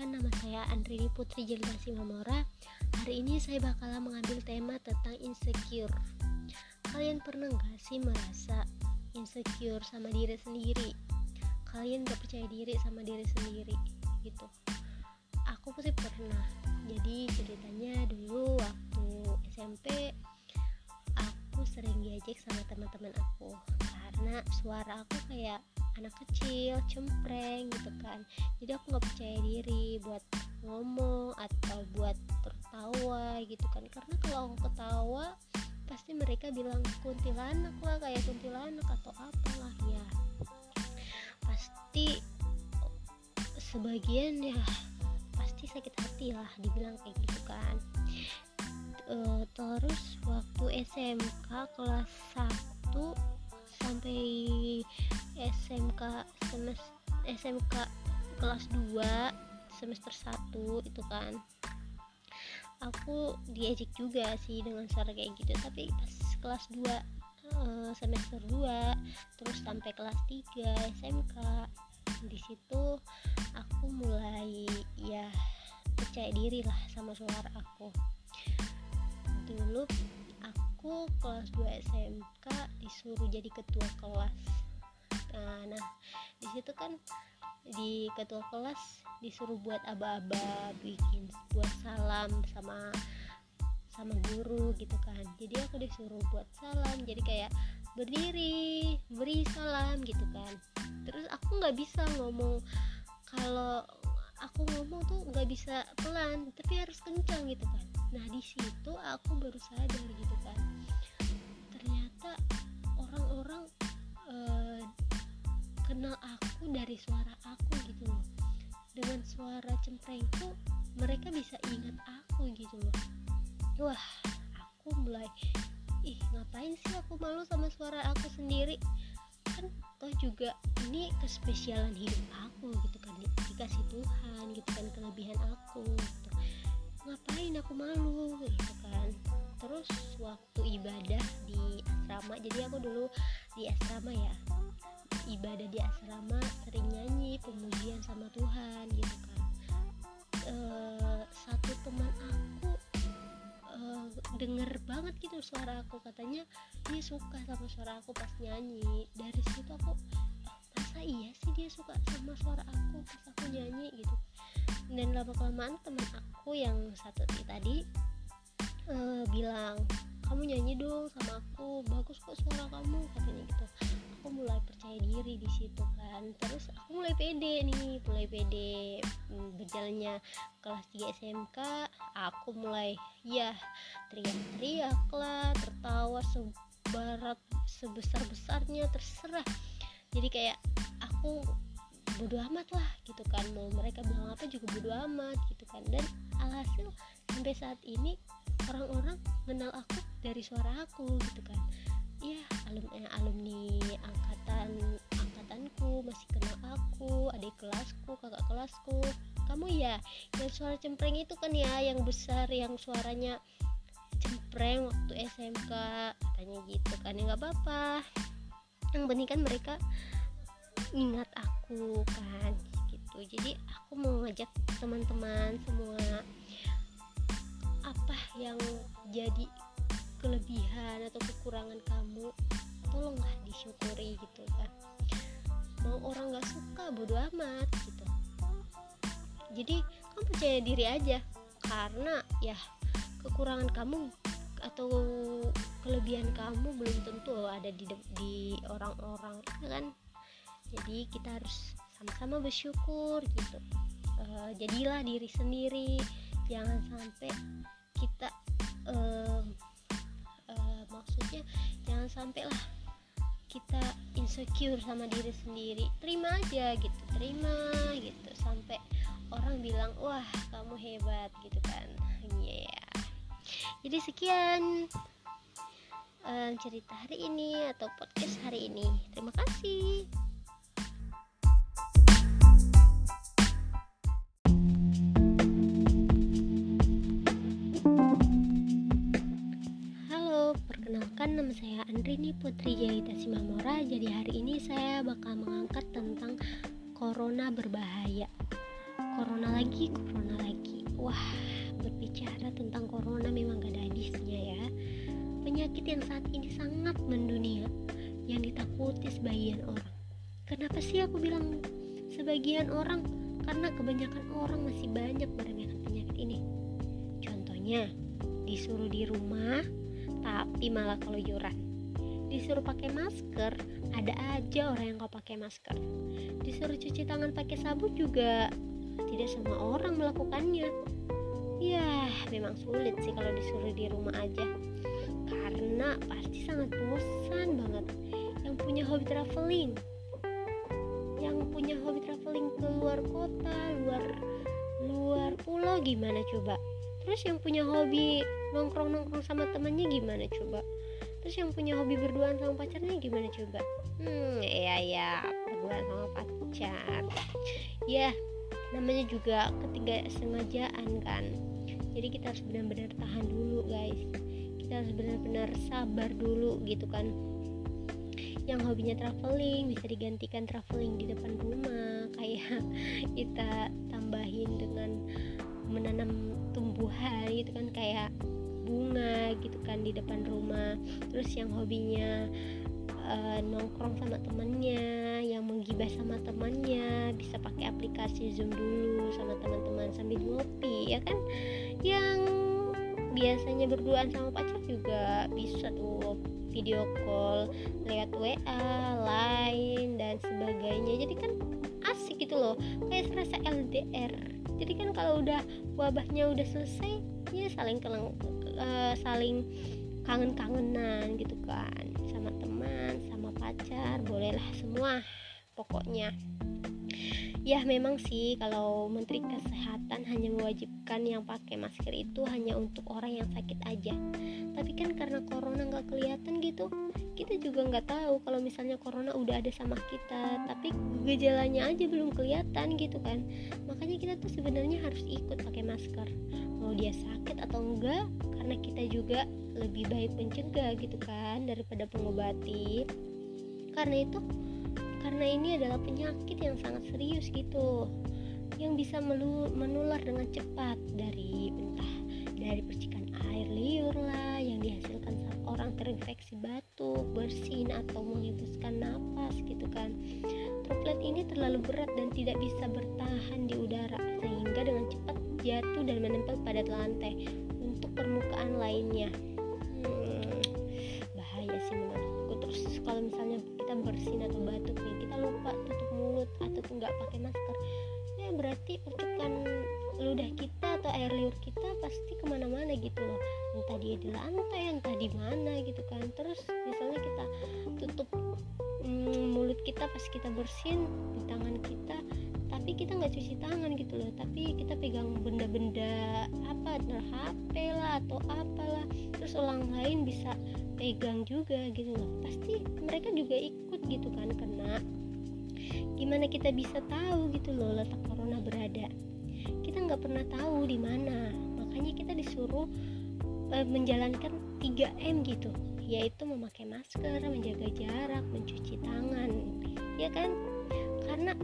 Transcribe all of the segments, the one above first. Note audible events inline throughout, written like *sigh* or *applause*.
perkenalkan nama saya Andrini Putri Jelita Simamora Hari ini saya bakalan mengambil tema tentang insecure. Kalian pernah gak sih merasa insecure sama diri sendiri? Kalian gak percaya diri sama diri sendiri gitu. Aku pasti pernah. Jadi ceritanya dulu waktu SMP Aku sering diajak sama teman-teman aku. Karena suara aku kayak anak kecil cempreng gitu kan. Jadi aku nggak percaya diri buat ngomong atau buat tertawa gitu kan. Karena kalau aku ketawa pasti mereka bilang kuntilanak lah kayak kuntilanak atau apalah ya. Pasti sebagian ya pasti sakit hati lah dibilang kayak gitu kan. E, terus waktu SMK kelas 1 sampai SMK semester SMK kelas 2 semester 1 itu kan. Aku diajak juga sih dengan suara kayak gitu tapi pas kelas 2 eh, semester 2 terus sampai kelas 3 SMK di situ aku mulai ya percaya diri lah sama suara aku. Dulu aku kelas 2 SMK disuruh jadi ketua kelas. Nah, nah di situ kan di ketua kelas disuruh buat aba-aba bikin buat salam sama sama guru gitu kan. Jadi aku disuruh buat salam jadi kayak berdiri beri salam gitu kan. Terus aku nggak bisa ngomong kalau aku ngomong tuh nggak bisa pelan tapi harus kencang gitu kan nah di situ aku baru sadar gitu kan. Ternyata orang-orang uh, kenal aku dari suara aku gitu loh. Dengan suara cemprengku mereka bisa ingat aku gitu loh. Wah aku mulai ih ngapain sih aku malu sama suara aku sendiri? Kan toh juga ini kespesialan hidup aku gitu kan dikasih Tuhan gitu kan kelebihan aku ngapain aku malu gitu kan. Terus waktu ibadah di asrama jadi aku dulu di asrama ya. Ibadah di asrama sering nyanyi pemujian sama Tuhan gitu kan. E, satu teman aku e, denger banget gitu suara aku. Katanya dia suka sama suara aku pas nyanyi. Dari situ aku masa iya sih dia suka sama suara aku pas aku nyanyi? gitu dan lama kelamaan teman aku yang satu tadi uh, bilang kamu nyanyi dong sama aku bagus kok suara kamu katanya gitu. Aku mulai percaya diri di situ kan. Terus aku mulai pede nih mulai pede hmm, berjalannya kelas 3 SMK aku mulai ya teriak-teriak lah tertawa sebarat sebesar besarnya terserah. Jadi kayak aku bodo amat lah gitu kan. Mau mereka bilang apa juga bodo amat gitu kan. Dan alhasil sampai saat ini orang-orang kenal aku dari suara aku gitu kan. Ya alumni alumni angkatan angkatanku masih kenal aku adik kelasku kakak kelasku. Kamu ya yang suara cempreng itu kan ya yang besar yang suaranya cempreng waktu SMK katanya gitu kan. Ya nggak apa-apa. Yang penting kan mereka ingat aku kan gitu. Jadi aku mau ngajak teman-teman semua apa yang jadi kelebihan atau kekurangan kamu tolonglah disyukuri gitu kan. Mau orang nggak suka bodo amat gitu. Jadi kamu percaya diri aja karena ya kekurangan kamu atau kelebihan kamu belum tentu ada di di orang-orang ya kan jadi kita harus sama-sama bersyukur gitu. Uh, jadilah diri sendiri. Jangan sampai kita uh, uh, maksudnya jangan sampai lah kita insecure sama diri sendiri. Terima aja gitu terima gitu. Sampai orang bilang wah kamu hebat gitu kan. Ya yeah. jadi sekian um, cerita hari ini atau podcast hari ini. Terima kasih Perkenalkan nama saya Andrini Putri Jaita Simamora. Jadi hari ini saya bakal mengangkat tentang Corona berbahaya. Corona lagi corona lagi. Wah berbicara tentang corona memang gak ada habisnya ya. Penyakit yang saat ini sangat mendunia yang ditakuti sebagian orang. Kenapa sih aku bilang sebagian orang? Karena kebanyakan orang masih banyak meremehkan penyakit ini. Contohnya disuruh di rumah tapi malah keluyuran. Disuruh pakai masker ada aja orang yang kau pakai masker. Disuruh cuci tangan pakai sabun juga tidak semua orang melakukannya. Ya memang sulit sih kalau disuruh di rumah aja. Karena pasti sangat bosan banget. Yang punya hobi traveling. Yang punya hobi traveling ke luar kota luar luar pulau gimana coba? Terus yang punya hobi nongkrong nongkrong sama temannya gimana coba? Terus yang punya hobi berduaan sama pacarnya gimana coba? Hmm ya ya berduaan sama pacar. Ya namanya juga ketiga sengajaan kan. Jadi kita harus benar-benar tahan dulu guys. Kita harus benar-benar sabar dulu gitu kan. Yang hobinya traveling bisa digantikan traveling di depan rumah. *laughs* Kayak kita tambahin dengan menanam tumbuhan gitu kan. Kayak bunga gitu kan di depan rumah terus yang hobinya uh, nongkrong sama temannya yang menggibah sama temannya bisa pakai aplikasi zoom dulu sama teman-teman sambil ngopi ya kan yang biasanya berduaan sama pacar juga bisa tuh video call lewat WA, Line dan sebagainya. Jadi kan asik gitu loh, kayak serasa LDR. Jadi kan kalau udah wabahnya udah selesai, ya saling keleng uh, saling kangen-kangenan gitu kan. Sama teman sama pacar bolehlah semua pokoknya. Ya memang sih kalau Menteri Kesehatan hanya mewajibkan yang pakai masker itu hanya untuk orang yang sakit aja. Tapi kan karena corona nggak kelihatan gitu kita juga nggak tahu kalau misalnya corona udah ada sama kita. Tapi gejalanya aja belum kelihatan gitu kan. Makanya kita tuh sebenarnya harus ikut pakai masker mau dia sakit atau enggak karena kita juga lebih baik mencegah gitu kan daripada pengobati karena itu karena ini adalah penyakit yang sangat serius gitu yang bisa menular dengan cepat dari entah dari percikan air liur lah yang dihasilkan saat orang terinfeksi batuk, bersin atau menghembuskan napas gitu kan. Droplet ini terlalu berat dan tidak bisa bertahan di udara sehingga dengan cepat jatuh dan menempel pada lantai untuk permukaan lainnya. Hmm, bahaya sih menurutku. Terus kalau misalnya kita bersin atau batuk nih, kita lupa tutup mulut atau nggak pakai masker, ya berarti percikan ludah kita atau air liur kita pasti ke mana-mana gitu loh entah dia di lantai entah di mana gitu kan terus misalnya kita tutup mm, mulut kita pas kita bersin di tangan kita kita nggak cuci tangan gitu loh. Tapi kita pegang benda-benda apa HP lah atau apalah. Terus orang lain bisa pegang juga gitu loh. Pasti mereka juga ikut gitu kan kena. Gimana kita bisa tahu gitu loh letak corona berada? Kita nggak pernah tahu di mana. Makanya kita disuruh e, menjalankan 3M gitu. Yaitu memakai masker, menjaga jarak, mencuci tangan. Ya kan? Karena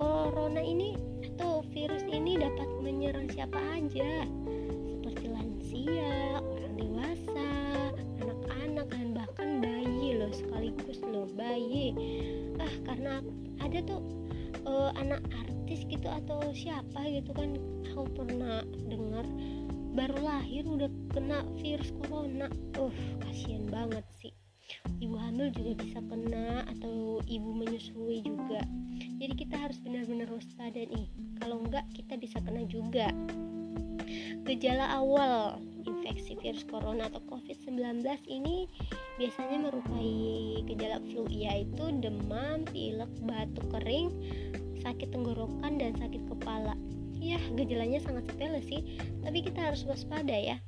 corona ini atau virus ini dapat menyerang siapa aja. Seperti lansia, orang dewasa, anak-anak dan bahkan bayi loh sekaligus loh bayi. Ah karena ada tuh uh, anak artis gitu atau siapa gitu kan aku pernah dengar baru lahir udah kena virus corona. Uh kasihan banget sih. Ibu hamil juga bisa kena atau ibu menyusui juga jadi kita harus benar-benar waspada nih kalau enggak kita bisa kena juga gejala awal infeksi virus corona atau covid-19 ini biasanya merupai gejala flu yaitu demam, pilek, batuk kering, sakit tenggorokan dan sakit kepala. Ya, gejalanya sangat sepele sih, tapi kita harus waspada ya.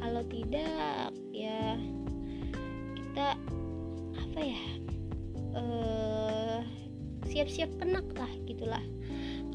Kalau tidak, ya kita apa ya? Eh siap-siap kena lah gitulah.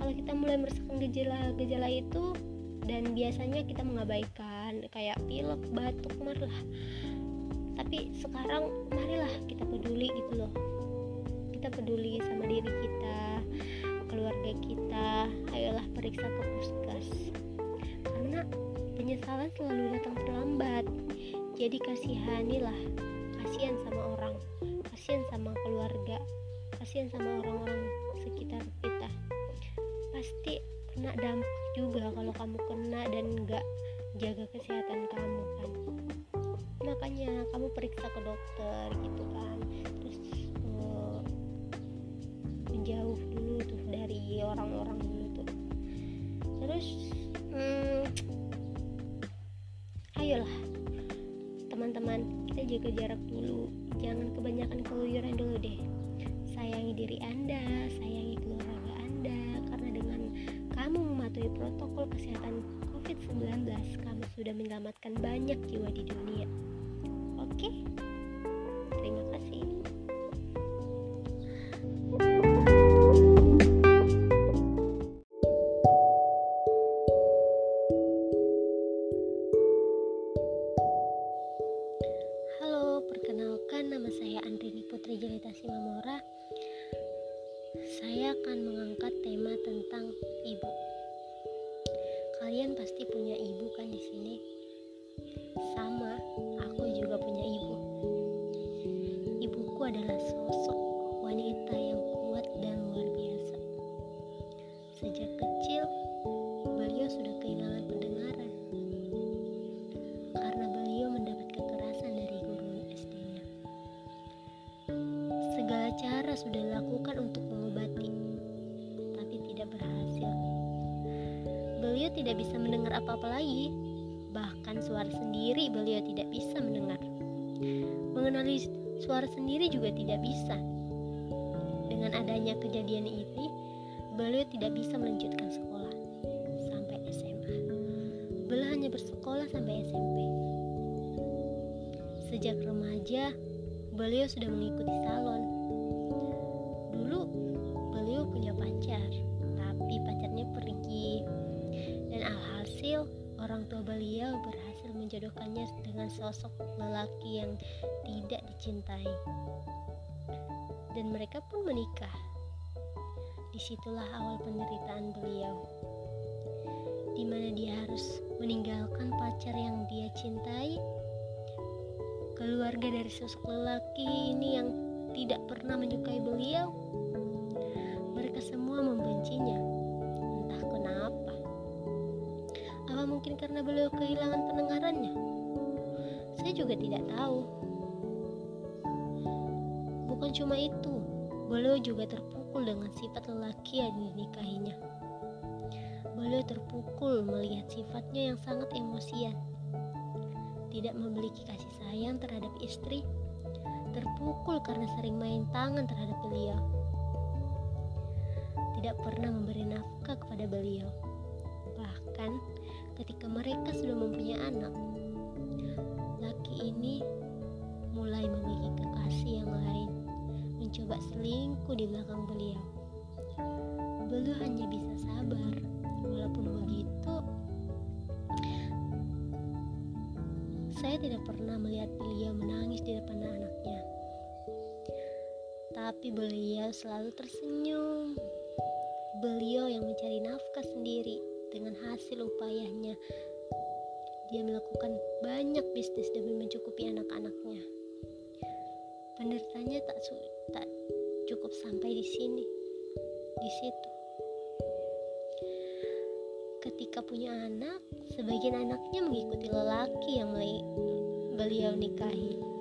Kalau kita mulai merasakan gejala-gejala itu dan biasanya kita mengabaikan kayak pilek, batuk, marah. Tapi sekarang marilah kita peduli gitu loh. Kita peduli sama diri kita keluarga kita. Ayolah periksa ke puskes. Karena penyesalan selalu datang terlambat. Jadi kasihanilah kasihan sama orang kasihan sama keluarga kasihan sama orang-orang sekitar kita. Pasti kena dampak juga kalau kamu kena dan nggak jaga kesehatan kamu kan. Makanya kamu periksa ke dokter gitu kan. Terus uh, menjauh dulu tuh dari orang-orang dulu tuh. Terus hmm, ayolah teman-teman kita jaga jarak dulu jiwa di dunia. Oke? Terima kasih Adalah sosok wanita yang kuat dan luar biasa. Sejak kecil, beliau sudah kehilangan pendengaran karena beliau mendapat kekerasan dari guru SD-nya. Segala cara sudah dilakukan untuk mengobati, tapi tidak berhasil. Beliau tidak bisa mendengar apa-apa lagi, bahkan suara sendiri beliau tidak bisa mendengar. Mengenali suara sendiri juga tidak bisa. Dengan adanya kejadian ini, beliau tidak bisa melanjutkan sekolah sampai SMA. Beliau hanya bersekolah sampai SMP. Sejak remaja, beliau sudah mengikuti salon. Menjodohkannya dengan sosok lelaki yang tidak dicintai. Dan mereka pun menikah. Di situlah awal penderitaan beliau di mana dia harus meninggalkan pacar yang dia cintai, keluarga dari sosok lelaki ini yang tidak pernah menyukai beliau. Mereka semua membencinya, entah kenapa. Apa mungkin karena beliau? Saya juga tidak tahu. Bukan cuma itu, beliau juga terpukul dengan sifat lelaki yang dinikahinya. Beliau terpukul melihat sifatnya yang sangat emosian. Tidak memiliki kasih sayang terhadap istri, terpukul karena sering main tangan terhadap beliau. Tidak pernah memberi nafkah kepada beliau. Bahkan ketika mereka sudah mempunyai anak, belakang beliau. Beliau hanya bisa sabar Walaupun begitu, saya tidak pernah melihat beliau menangis di depan anaknya. Tapi beliau selalu tersenyum. Beliau yang mencari nafkah sendiri dengan hasil upayanya. Dia melakukan banyak bisnis demi mencukupi anak-anaknya. Penderitanya tak, tak cukup sampai di sini, di situ ketika punya anak, sebagian anaknya mengikuti lelaki yang beliau nikahi.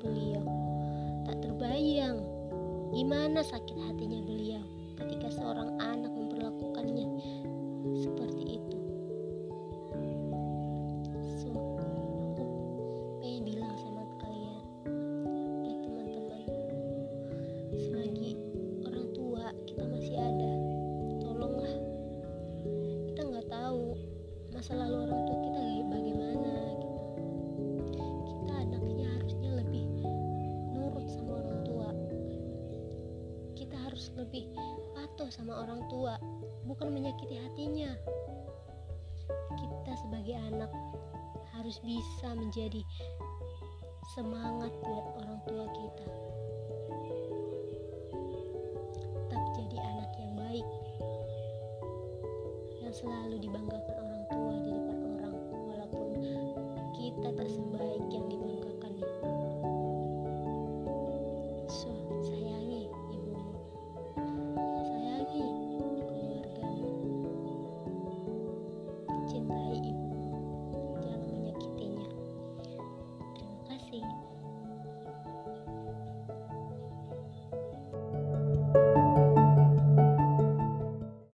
Beliau? Tak terbayang Gimana sakit hatinya beliau ketika seorang lebih patuh sama orang tua bukan menyakiti hatinya. Kita sebagai anak harus bisa menjadi semangat buat orang tua kita. Tetap jadi anak yang baik yang selalu dibanggakan orang tua di depan orang walaupun kita tak sebaik yang dibanggakan